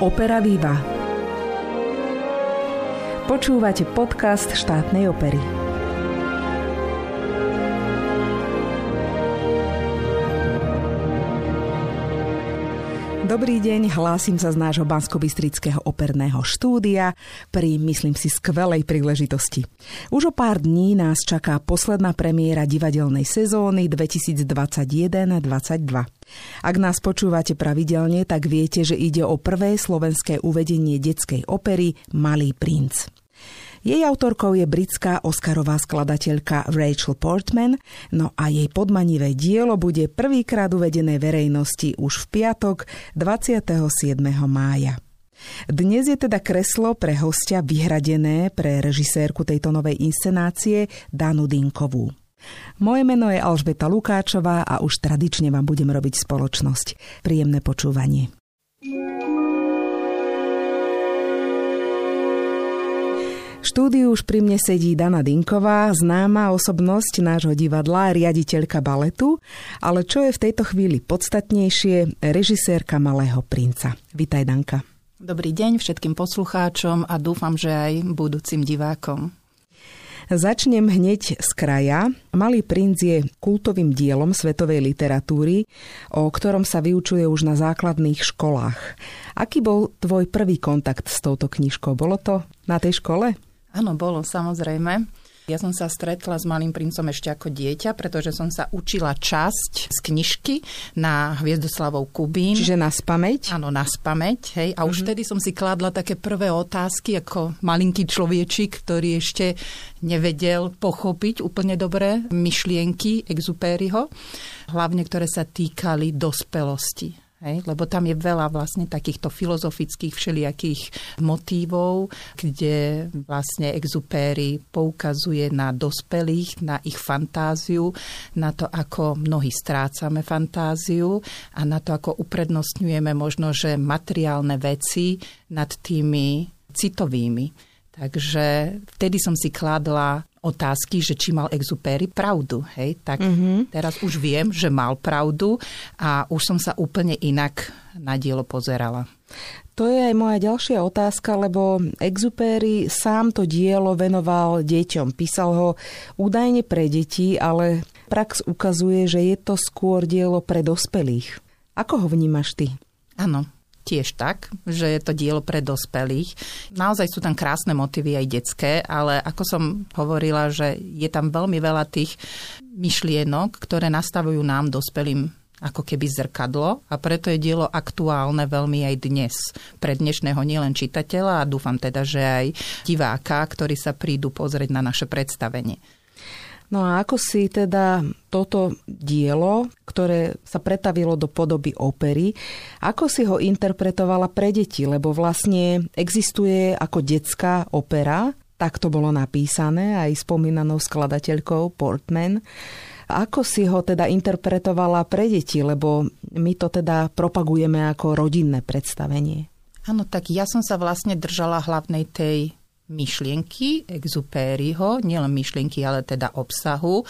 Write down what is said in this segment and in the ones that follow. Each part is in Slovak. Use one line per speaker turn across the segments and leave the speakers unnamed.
Opera Viva. Počúvate podcast štátnej opery. Dobrý deň, hlásim sa z nášho bansko operného štúdia pri, myslím si, skvelej príležitosti. Už o pár dní nás čaká posledná premiéra divadelnej sezóny 2021-2022. Ak nás počúvate pravidelne, tak viete, že ide o prvé slovenské uvedenie detskej opery Malý princ. Jej autorkou je britská Oscarová skladateľka Rachel Portman, no a jej podmanivé dielo bude prvýkrát uvedené verejnosti už v piatok 27. mája. Dnes je teda kreslo pre hostia vyhradené pre režisérku tejto novej inscenácie Danu Dinkovú. Moje meno je Alžbeta Lukáčová a už tradične vám budem robiť spoločnosť. Príjemné počúvanie. Štúdiu už pri mne sedí Dana Dinková, známa osobnosť nášho divadla, riaditeľka baletu, ale čo je v tejto chvíli podstatnejšie, režisérka Malého princa. Vítaj, Danka.
Dobrý deň všetkým poslucháčom a dúfam, že aj budúcim divákom.
Začnem hneď z kraja. Malý princ je kultovým dielom svetovej literatúry, o ktorom sa vyučuje už na základných školách. Aký bol tvoj prvý kontakt s touto knižkou? Bolo to na tej škole?
Áno, bolo, samozrejme. Ja som sa stretla s Malým princom ešte ako dieťa, pretože som sa učila časť z knižky na Hviezdoslavov Kubín.
Čiže na spameť?
Áno, na spameť. Hej. A už mm-hmm. vtedy som si kladla také prvé otázky ako malinký človečik, ktorý ešte nevedel pochopiť úplne dobre myšlienky Exupériho, hlavne ktoré sa týkali dospelosti Hej, lebo tam je veľa vlastne takýchto filozofických všelijakých motívov, kde vlastne exupéry poukazuje na dospelých, na ich fantáziu, na to, ako mnohí strácame fantáziu a na to, ako uprednostňujeme možno, že materiálne veci nad tými citovými. Takže vtedy som si kladla otázky, že či mal Exupéry pravdu. Hej? Tak mm-hmm. teraz už viem, že mal pravdu a už som sa úplne inak na dielo pozerala.
To je aj moja ďalšia otázka, lebo Exupéry sám to dielo venoval deťom. Písal ho údajne pre deti, ale prax ukazuje, že je to skôr dielo pre dospelých. Ako ho vnímaš ty?
Áno, tiež tak, že je to dielo pre dospelých. Naozaj sú tam krásne motívy aj detské, ale ako som hovorila, že je tam veľmi veľa tých myšlienok, ktoré nastavujú nám, dospelým, ako keby zrkadlo a preto je dielo aktuálne veľmi aj dnes. Pre dnešného nielen čitateľa a dúfam teda, že aj diváka, ktorí sa prídu pozrieť na naše predstavenie.
No a ako si teda toto dielo, ktoré sa pretavilo do podoby opery, ako si ho interpretovala pre deti? Lebo vlastne existuje ako detská opera, tak to bolo napísané aj spomínanou skladateľkou Portman. Ako si ho teda interpretovala pre deti, lebo my to teda propagujeme ako rodinné predstavenie?
Áno, tak ja som sa vlastne držala hlavnej tej myšlienky Exupériho, nielen myšlienky, ale teda obsahu.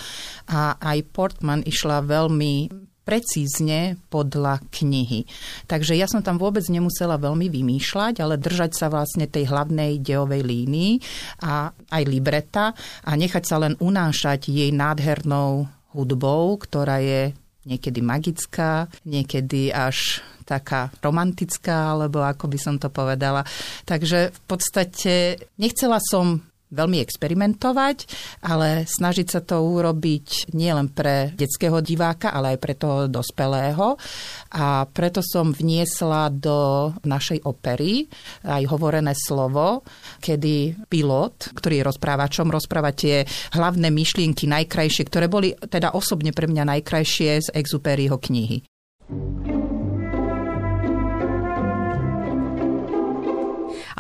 A aj Portman išla veľmi precízne podľa knihy. Takže ja som tam vôbec nemusela veľmi vymýšľať, ale držať sa vlastne tej hlavnej dejovej línii a aj libreta a nechať sa len unášať jej nádhernou hudbou, ktorá je niekedy magická, niekedy až taká romantická, alebo ako by som to povedala. Takže v podstate nechcela som veľmi experimentovať, ale snažiť sa to urobiť nielen pre detského diváka, ale aj pre toho dospelého. A preto som vniesla do našej opery aj hovorené slovo, kedy pilot, ktorý je rozprávačom, rozpráva tie hlavné myšlienky najkrajšie, ktoré boli teda osobne pre mňa najkrajšie z Exupéryho knihy.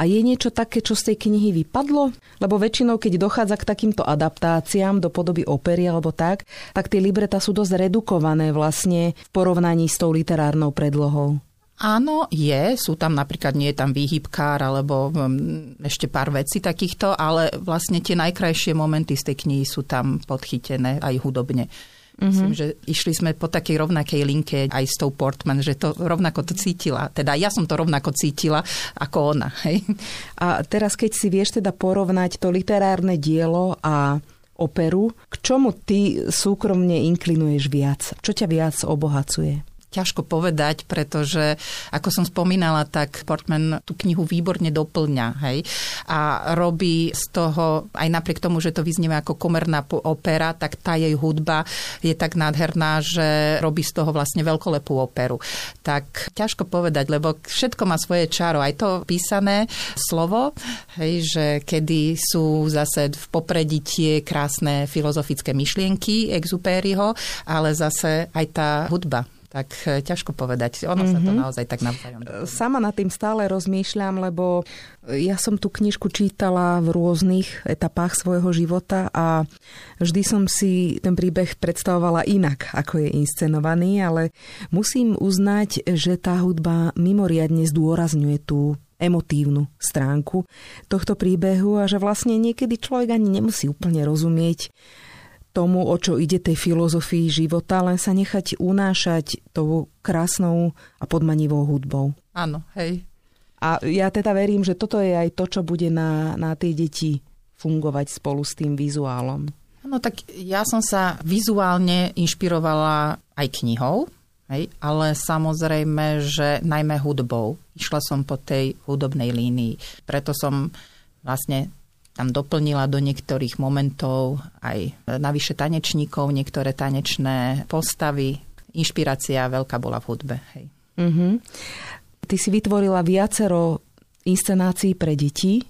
A je niečo také, čo z tej knihy vypadlo? Lebo väčšinou, keď dochádza k takýmto adaptáciám do podoby opery alebo tak, tak tie libreta sú dosť redukované vlastne v porovnaní s tou literárnou predlohou.
Áno, je. Sú tam napríklad, nie je tam výhybkár alebo um, ešte pár vecí takýchto, ale vlastne tie najkrajšie momenty z tej knihy sú tam podchytené aj hudobne. Myslím, že išli sme po takej rovnakej linke aj s tou Portman, že to rovnako to cítila. Teda ja som to rovnako cítila ako ona. Hej.
A teraz, keď si vieš teda porovnať to literárne dielo a operu, k čomu ty súkromne inklinuješ viac? Čo ťa viac obohacuje?
Ťažko povedať, pretože, ako som spomínala, tak Portman tú knihu výborne doplňa. Hej? A robí z toho, aj napriek tomu, že to vyznieva ako komerná opera, tak tá jej hudba je tak nádherná, že robí z toho vlastne veľkolepú operu. Tak ťažko povedať, lebo všetko má svoje čaro. Aj to písané slovo, hej, že kedy sú zase v popredí tie krásne filozofické myšlienky Exupériho, ale zase aj tá hudba tak e, ťažko povedať. Ono mm-hmm. sa to mhm. naozaj tak navzájom.
Sama nad tým stále rozmýšľam, lebo ja som tú knižku čítala v rôznych etapách svojho života a vždy som si ten príbeh predstavovala inak, ako je inscenovaný, ale musím uznať, že tá hudba mimoriadne zdôrazňuje tú emotívnu stránku tohto príbehu a že vlastne niekedy človek ani nemusí úplne rozumieť, tomu, o čo ide tej filozofii života, len sa nechať unášať tou krásnou a podmanivou hudbou.
Áno, hej.
A ja teda verím, že toto je aj to, čo bude na, na tie deti fungovať spolu s tým vizuálom.
No tak ja som sa vizuálne inšpirovala aj knihou, hej, ale samozrejme, že najmä hudbou. Išla som po tej hudobnej línii. Preto som vlastne tam doplnila do niektorých momentov aj navyše tanečníkov, niektoré tanečné postavy. Inšpirácia veľká bola v hudbe. Hej. Mm-hmm.
Ty si vytvorila viacero inscenácií pre deti.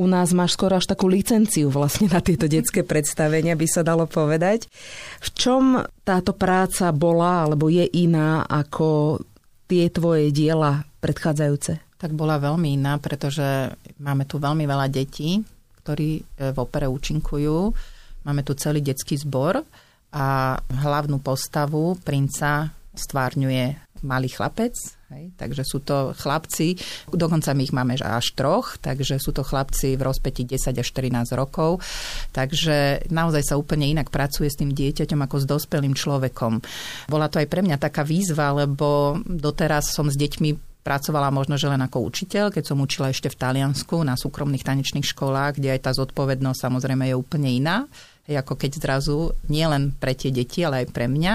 U nás máš skoro až takú licenciu vlastne na tieto detské predstavenia, by sa dalo povedať. V čom táto práca bola alebo je iná ako tie tvoje diela predchádzajúce?
Tak bola veľmi iná, pretože máme tu veľmi veľa detí, ktorí e, v opere účinkujú. Máme tu celý detský zbor a hlavnú postavu princa stvárňuje malý chlapec, hej, takže sú to chlapci, dokonca my ich máme až troch, takže sú to chlapci v rozpeti 10 až 13 rokov, takže naozaj sa úplne inak pracuje s tým dieťaťom ako s dospelým človekom. Bola to aj pre mňa taká výzva, lebo doteraz som s deťmi pracovala možno, že len ako učiteľ, keď som učila ešte v Taliansku na súkromných tanečných školách, kde aj tá zodpovednosť samozrejme je úplne iná ako keď zrazu nie len pre tie deti, ale aj pre mňa,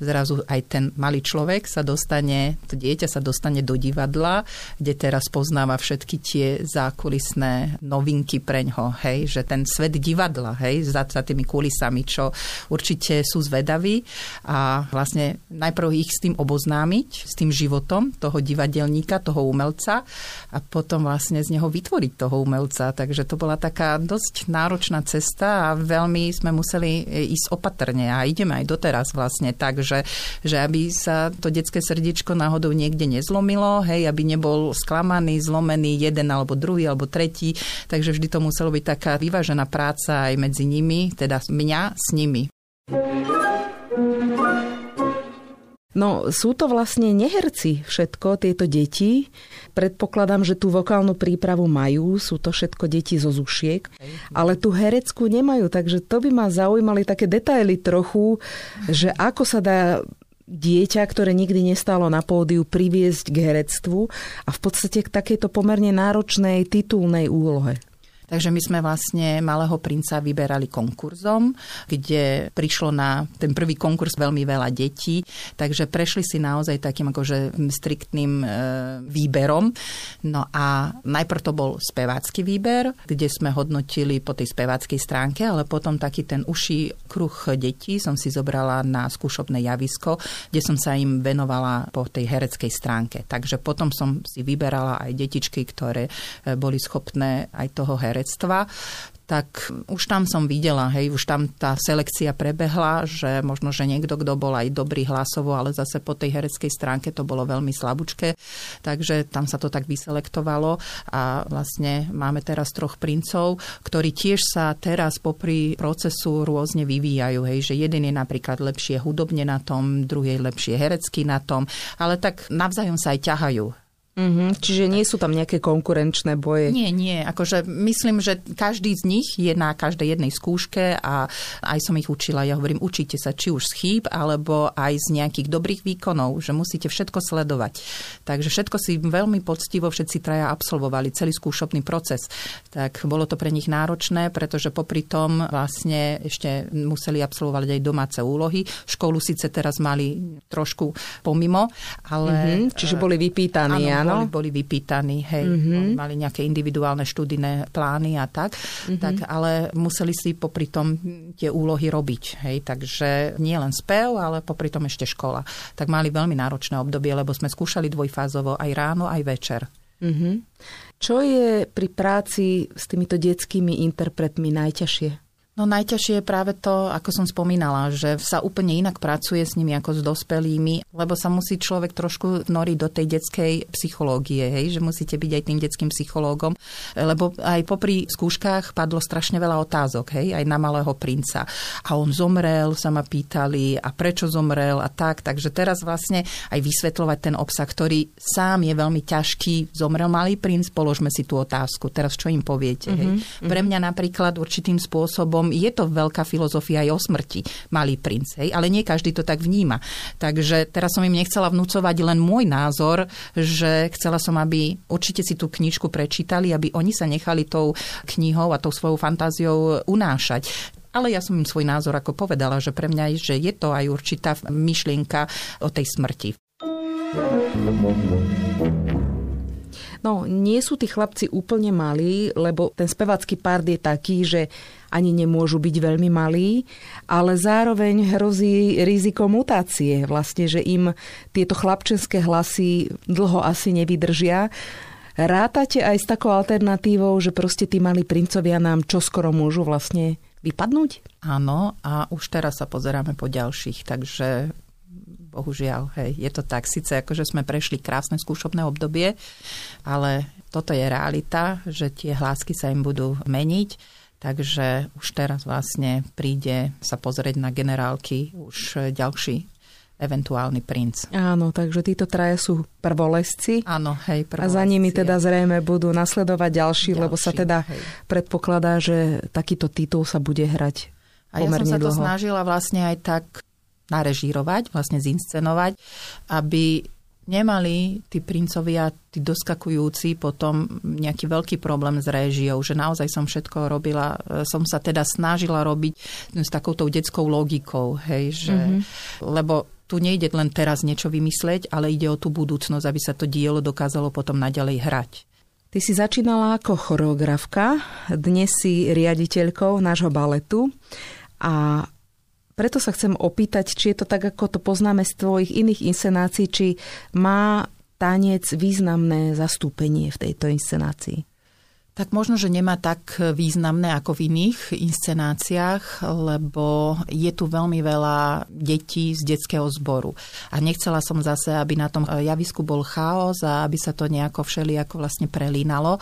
zrazu aj ten malý človek sa dostane, to dieťa sa dostane do divadla, kde teraz poznáva všetky tie zákulisné novinky pre ňo, hej, že ten svet divadla, hej, za, za tými kulisami, čo určite sú zvedaví a vlastne najprv ich s tým oboznámiť, s tým životom toho divadelníka, toho umelca a potom vlastne z neho vytvoriť toho umelca. Takže to bola taká dosť náročná cesta a veľmi sme museli e, ísť opatrne a ideme aj doteraz vlastne tak, že, že aby sa to detské srdiečko náhodou niekde nezlomilo, hej, aby nebol sklamaný, zlomený jeden alebo druhý alebo tretí, takže vždy to muselo byť taká vyvážená práca aj medzi nimi, teda mňa s nimi.
No sú to vlastne neherci všetko, tieto deti. Predpokladám, že tú vokálnu prípravu majú, sú to všetko deti zo Zušiek, ale tú hereckú nemajú, takže to by ma zaujímali také detaily trochu, že ako sa dá dieťa, ktoré nikdy nestalo na pódiu, priviesť k herectvu a v podstate k takejto pomerne náročnej titulnej úlohe.
Takže my sme vlastne Malého princa vyberali konkurzom, kde prišlo na ten prvý konkurs veľmi veľa detí, takže prešli si naozaj takým akože striktným e, výberom. No a najprv to bol spevácky výber, kde sme hodnotili po tej speváckej stránke, ale potom taký ten uší kruh detí som si zobrala na skúšobné javisko, kde som sa im venovala po tej hereckej stránke. Takže potom som si vyberala aj detičky, ktoré e, boli schopné aj toho herectva herectva, tak už tam som videla, hej, už tam tá selekcia prebehla, že možno, že niekto, kto bol aj dobrý hlasovo, ale zase po tej hereckej stránke to bolo veľmi slabúčke, takže tam sa to tak vyselektovalo a vlastne máme teraz troch princov, ktorí tiež sa teraz popri procesu rôzne vyvíjajú, hej, že jeden je napríklad lepšie hudobne na tom, druhý je lepšie herecky na tom, ale tak navzájom sa aj ťahajú
Mm-hmm, čiže nie sú tam nejaké konkurenčné boje?
Nie, nie. Akože myslím, že každý z nich je na každej jednej skúške a aj som ich učila. Ja hovorím, učite sa či už z chýb, alebo aj z nejakých dobrých výkonov, že musíte všetko sledovať. Takže všetko si veľmi poctivo všetci traja absolvovali, celý skúšobný proces. Tak bolo to pre nich náročné, pretože popri tom vlastne ešte museli absolvovať aj domáce úlohy. Školu síce teraz mali trošku pomimo, ale... Mm-hmm,
čiže boli vypýtaní, áno? Áno?
Boli, boli vypýtaní, hej, mm-hmm. mali nejaké individuálne študijné plány a tak, mm-hmm. tak ale museli si popri tom tie úlohy robiť, hej, takže nie len spev, ale popri tom ešte škola. Tak mali veľmi náročné obdobie, lebo sme skúšali dvojfázovo aj ráno, aj večer.
Mm-hmm. Čo je pri práci s týmito detskými interpretmi najťažšie?
No najťažšie je práve to, ako som spomínala, že sa úplne inak pracuje s nimi ako s dospelými, lebo sa musí človek trošku noriť do tej detskej psychológie, hej, že musíte byť aj tým detským psychológom, lebo aj popri skúškach padlo strašne veľa otázok, hej, aj na malého princa. A on zomrel, sa ma pýtali, a prečo zomrel a tak, takže teraz vlastne aj vysvetľovať ten obsah, ktorý sám je veľmi ťažký. Zomrel malý princ, položme si tú otázku. Teraz čo im poviete? Mm-hmm. Hej? Mhm, Pre mňa napríklad určitým spôsobom je to veľká filozofia aj o smrti, malý princ, hej, ale nie každý to tak vníma. Takže teraz som im nechcela vnúcovať len môj názor, že chcela som, aby určite si tú knižku prečítali, aby oni sa nechali tou knihou a tou svojou fantáziou unášať. Ale ja som im svoj názor ako povedala, že pre mňa že je to aj určitá myšlienka o tej smrti.
No, nie sú tí chlapci úplne malí, lebo ten spevacký pár je taký, že ani nemôžu byť veľmi malí, ale zároveň hrozí riziko mutácie. Vlastne, že im tieto chlapčenské hlasy dlho asi nevydržia. Rátate aj s takou alternatívou, že proste tí malí princovia nám čoskoro môžu vlastne vypadnúť?
Áno, a už teraz sa pozeráme po ďalších, takže bohužiaľ, hej, je to tak. Sice akože sme prešli krásne skúšobné obdobie, ale toto je realita, že tie hlásky sa im budú meniť. Takže už teraz vlastne príde sa pozrieť na generálky už ďalší eventuálny princ.
Áno, takže títo traja sú prvolesci.
Áno, hej,
prvolesci. A za nimi teda zrejme budú nasledovať ďalší, ďalší lebo sa teda hej. predpokladá, že takýto titul sa bude hrať a ja som
sa
dlho.
to snažila vlastne aj tak narežírovať, vlastne zinscenovať, aby nemali tí princovia, tí doskakujúci potom nejaký veľký problém s réžiou, že naozaj som všetko robila, e, som sa teda snažila robiť s takouto detskou logikou, hej, že, mm-hmm. lebo tu nejde len teraz niečo vymysleť, ale ide o tú budúcnosť, aby sa to dielo dokázalo potom naďalej hrať.
Ty si začínala ako choreografka, dnes si riaditeľkou nášho baletu a preto sa chcem opýtať, či je to tak, ako to poznáme z tvojich iných inscenácií, či má tanec významné zastúpenie v tejto inscenácii.
Tak možno, že nemá tak významné ako v iných inscenáciách, lebo je tu veľmi veľa detí z detského zboru. A nechcela som zase, aby na tom javisku bol chaos a aby sa to nejako všelijako vlastne prelínalo,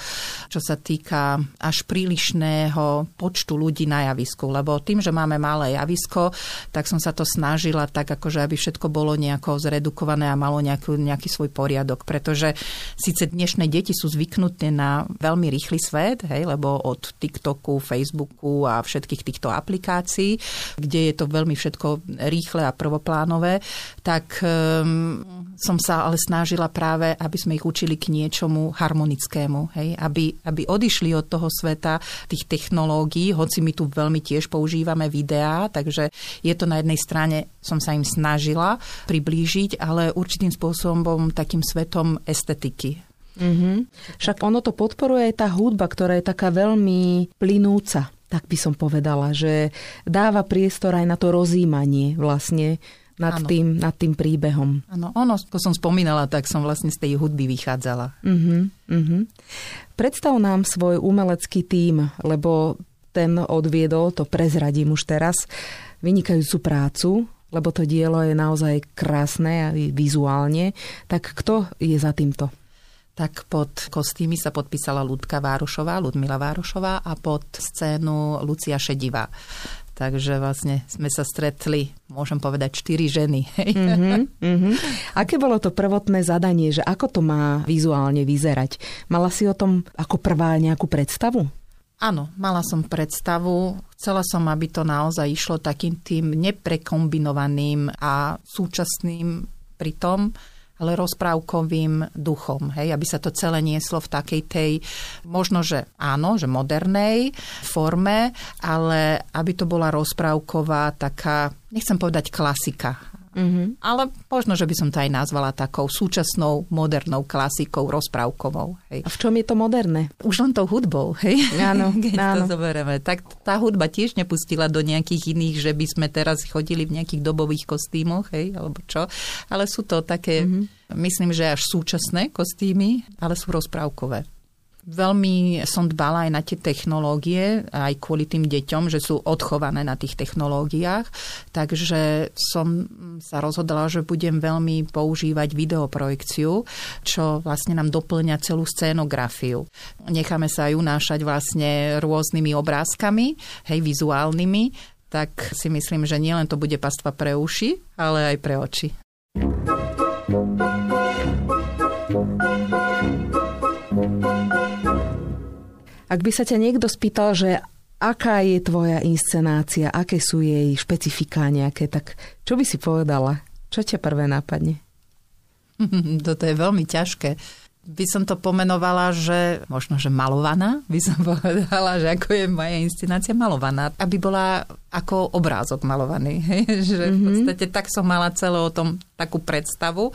čo sa týka až prílišného počtu ľudí na javisku. Lebo tým, že máme malé javisko, tak som sa to snažila tak, akože aby všetko bolo nejako zredukované a malo nejaký, nejaký svoj poriadok. Pretože síce dnešné deti sú zvyknuté na veľmi rýchly svet, hej, lebo od TikToku, Facebooku a všetkých týchto aplikácií, kde je to veľmi všetko rýchle a prvoplánové, tak um, som sa ale snažila práve, aby sme ich učili k niečomu harmonickému, hej, aby, aby odišli od toho sveta tých technológií, hoci my tu veľmi tiež používame videá, takže je to na jednej strane, som sa im snažila priblížiť, ale určitým spôsobom takým svetom estetiky.
Mm-hmm. Však ono to podporuje aj tá hudba, ktorá je taká veľmi plynúca, tak by som povedala, že dáva priestor aj na to rozímanie vlastne nad, tým, nad tým príbehom.
Áno, ono, ako som spomínala, tak som vlastne z tej hudby vychádzala.
Uh-huh, uh-huh. Predstav nám svoj umelecký tím, lebo ten odviedol, to prezradím už teraz, vynikajúcu prácu, lebo to dielo je naozaj krásne a vizuálne. Tak kto je za týmto?
Tak pod kostýmy sa podpísala Ludka Várošová, Ludmila Várošová a pod scénu Lucia Šedivá. Takže vlastne sme sa stretli, môžem povedať, štyri ženy.
Mm-hmm, mm-hmm. Aké bolo to prvotné zadanie, že ako to má vizuálne vyzerať? Mala si o tom ako prvá nejakú predstavu?
Áno, mala som predstavu. Chcela som, aby to naozaj išlo takým tým neprekombinovaným a súčasným pritom ale rozprávkovým duchom, hej, aby sa to celé nieslo v takej tej, možno, že áno, že modernej forme, ale aby to bola rozprávková taká, nechcem povedať klasika, Mm-hmm. Ale možno, že by som to aj nazvala takou súčasnou, modernou klasikou, rozprávkovou. Hej.
A v čom je to moderné?
Už len tou hudbou, hej?
Áno,
Keď
áno.
to zoberieme. Tak tá hudba tiež nepustila do nejakých iných, že by sme teraz chodili v nejakých dobových kostýmoch, hej, alebo čo. Ale sú to také, mm-hmm. myslím, že až súčasné kostýmy, ale sú rozprávkové. Veľmi som dbala aj na tie technológie, aj kvôli tým deťom, že sú odchované na tých technológiách. Takže som sa rozhodla, že budem veľmi používať videoprojekciu, čo vlastne nám doplňa celú scénografiu. Necháme sa aj unášať vlastne rôznymi obrázkami, hej, vizuálnymi, tak si myslím, že nielen to bude pastva pre uši, ale aj pre oči.
Ak by sa ťa niekto spýtal, že aká je tvoja inscenácia, aké sú jej špecifiká nejaké, tak čo by si povedala? Čo ťa prvé napadne?
Toto je veľmi ťažké. By som to pomenovala, že možno, že malovaná, by som povedala, že ako je moja inscenácia malovaná, aby bola ako obrázok malovaný. Hej? Že v mhm. podstate tak som mala celé o tom takú predstavu,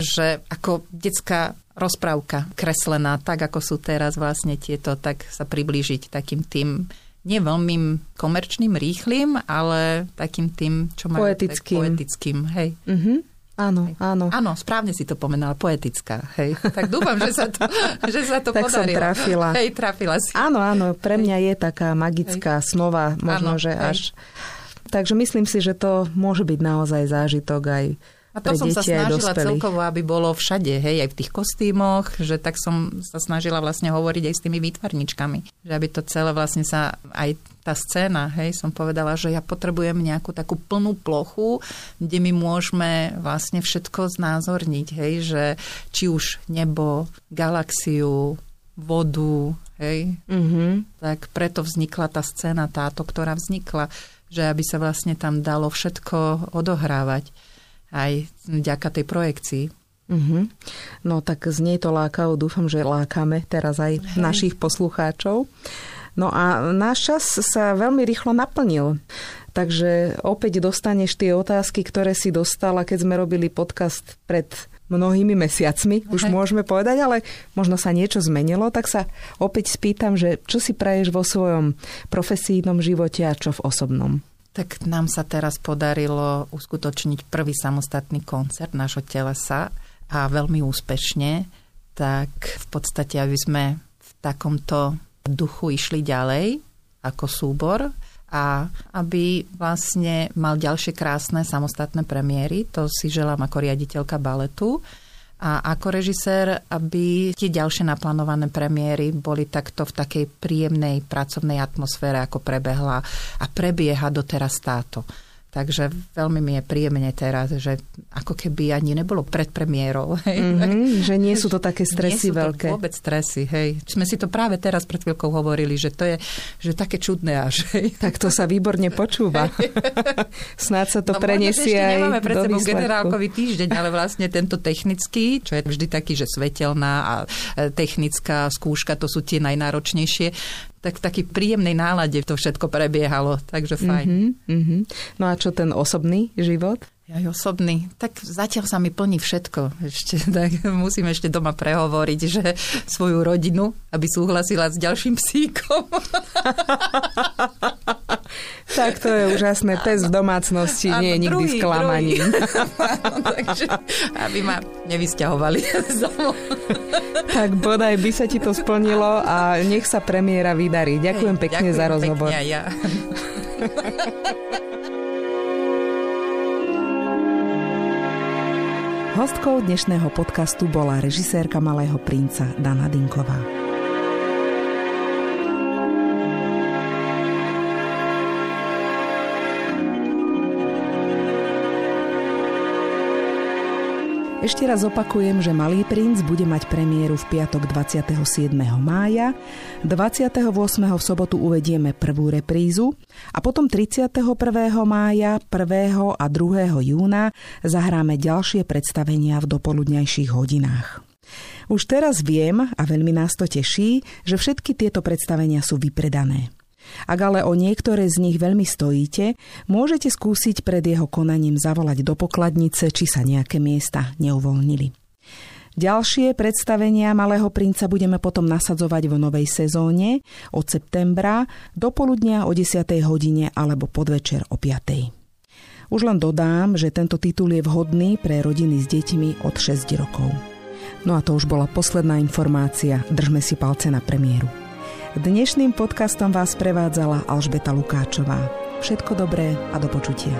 že ako detská rozprávka kreslená, tak ako sú teraz vlastne tieto, tak sa priblížiť takým tým nie veľmi komerčným, rýchlým, ale takým tým, čo majú
poetickým.
poetickým. Hej.
Mm-hmm. Áno, áno.
Áno, správne si to pomenala, poetická. Hej. Tak dúfam, že sa to, že sa to
tak
podarilo.
som trafila.
Hej, trafila si.
Áno, áno, pre mňa je taká magická hej. snova, možno, áno, že hej. až... Takže myslím si, že to môže byť naozaj zážitok aj
a to som sa snažila celkovo, aby bolo všade, hej, aj v tých kostýmoch, že tak som sa snažila vlastne hovoriť aj s tými výtvarničkami. Že aby to celé vlastne sa, aj tá scéna, hej, som povedala, že ja potrebujem nejakú takú plnú plochu, kde my môžeme vlastne všetko znázorniť, hej, že či už nebo, galaxiu, vodu, hej, mm-hmm. tak preto vznikla tá scéna táto, ktorá vznikla, že aby sa vlastne tam dalo všetko odohrávať aj vďaka tej projekcii.
Uh-huh. No tak znie to lákavo, dúfam, že lákame teraz aj Hej. našich poslucháčov. No a náš čas sa veľmi rýchlo naplnil. Takže opäť dostaneš tie otázky, ktoré si dostala, keď sme robili podcast pred mnohými mesiacmi, už Hej. môžeme povedať, ale možno sa niečo zmenilo, tak sa opäť spýtam, že čo si praješ vo svojom profesijnom živote a čo v osobnom?
Tak nám sa teraz podarilo uskutočniť prvý samostatný koncert nášho telesa a veľmi úspešne. Tak v podstate, aby sme v takomto duchu išli ďalej ako súbor a aby vlastne mal ďalšie krásne samostatné premiéry. To si želám ako riaditeľka baletu a ako režisér, aby tie ďalšie naplánované premiéry boli takto v takej príjemnej pracovnej atmosfére, ako prebehla a prebieha doteraz táto. Takže veľmi mi je príjemne teraz, že ako keby ani nebolo pred premiérou. Hej.
Mm-hmm, že nie sú to také stresy
nie sú
veľké.
To vôbec stresy, hej. Sme si to práve teraz pred chvíľkou hovorili, že to je že také čudné až. Hej.
Tak to sa výborne počúva. Snáď sa to no, preniesie aj
nemáme pred
sebou
generálkový týždeň, ale vlastne tento technický, čo je vždy taký, že svetelná a e, technická skúška, to sú tie najnáročnejšie tak v takej príjemnej nálade to všetko prebiehalo, takže fajn. Mm-hmm,
mm-hmm. No a čo ten osobný život?
Aj osobný. Tak zatiaľ sa mi plní všetko. Ešte, tak musím ešte doma prehovoriť, že svoju rodinu, aby súhlasila s ďalším psíkom.
tak to je úžasné. Pes v domácnosti ano, nie je nikdy druhý, sklamaním.
takže aby ma nevysťahovali z domu.
tak bodaj by sa ti to splnilo a nech sa premiéra vydarí. Ďakujem pekne Ďakujem za rozhovor.
Pekne ja.
Hostkou dnešného podcastu bola režisérka Malého princa Dana Dinková. Ešte raz opakujem, že Malý princ bude mať premiéru v piatok 27. mája, 28. v sobotu uvedieme prvú reprízu a potom 31. mája, 1. a 2. júna zahráme ďalšie predstavenia v dopoludňajších hodinách. Už teraz viem, a veľmi nás to teší, že všetky tieto predstavenia sú vypredané. Ak ale o niektoré z nich veľmi stojíte, môžete skúsiť pred jeho konaním zavolať do pokladnice, či sa nejaké miesta neuvoľnili. Ďalšie predstavenia Malého princa budeme potom nasadzovať v novej sezóne od septembra do poludnia o 10. hodine alebo podvečer o 5. Už len dodám, že tento titul je vhodný pre rodiny s deťmi od 6 rokov. No a to už bola posledná informácia. Držme si palce na premiéru. Dnešným podcastom vás prevádzala Alžbeta Lukáčová. Všetko dobré a do počutia.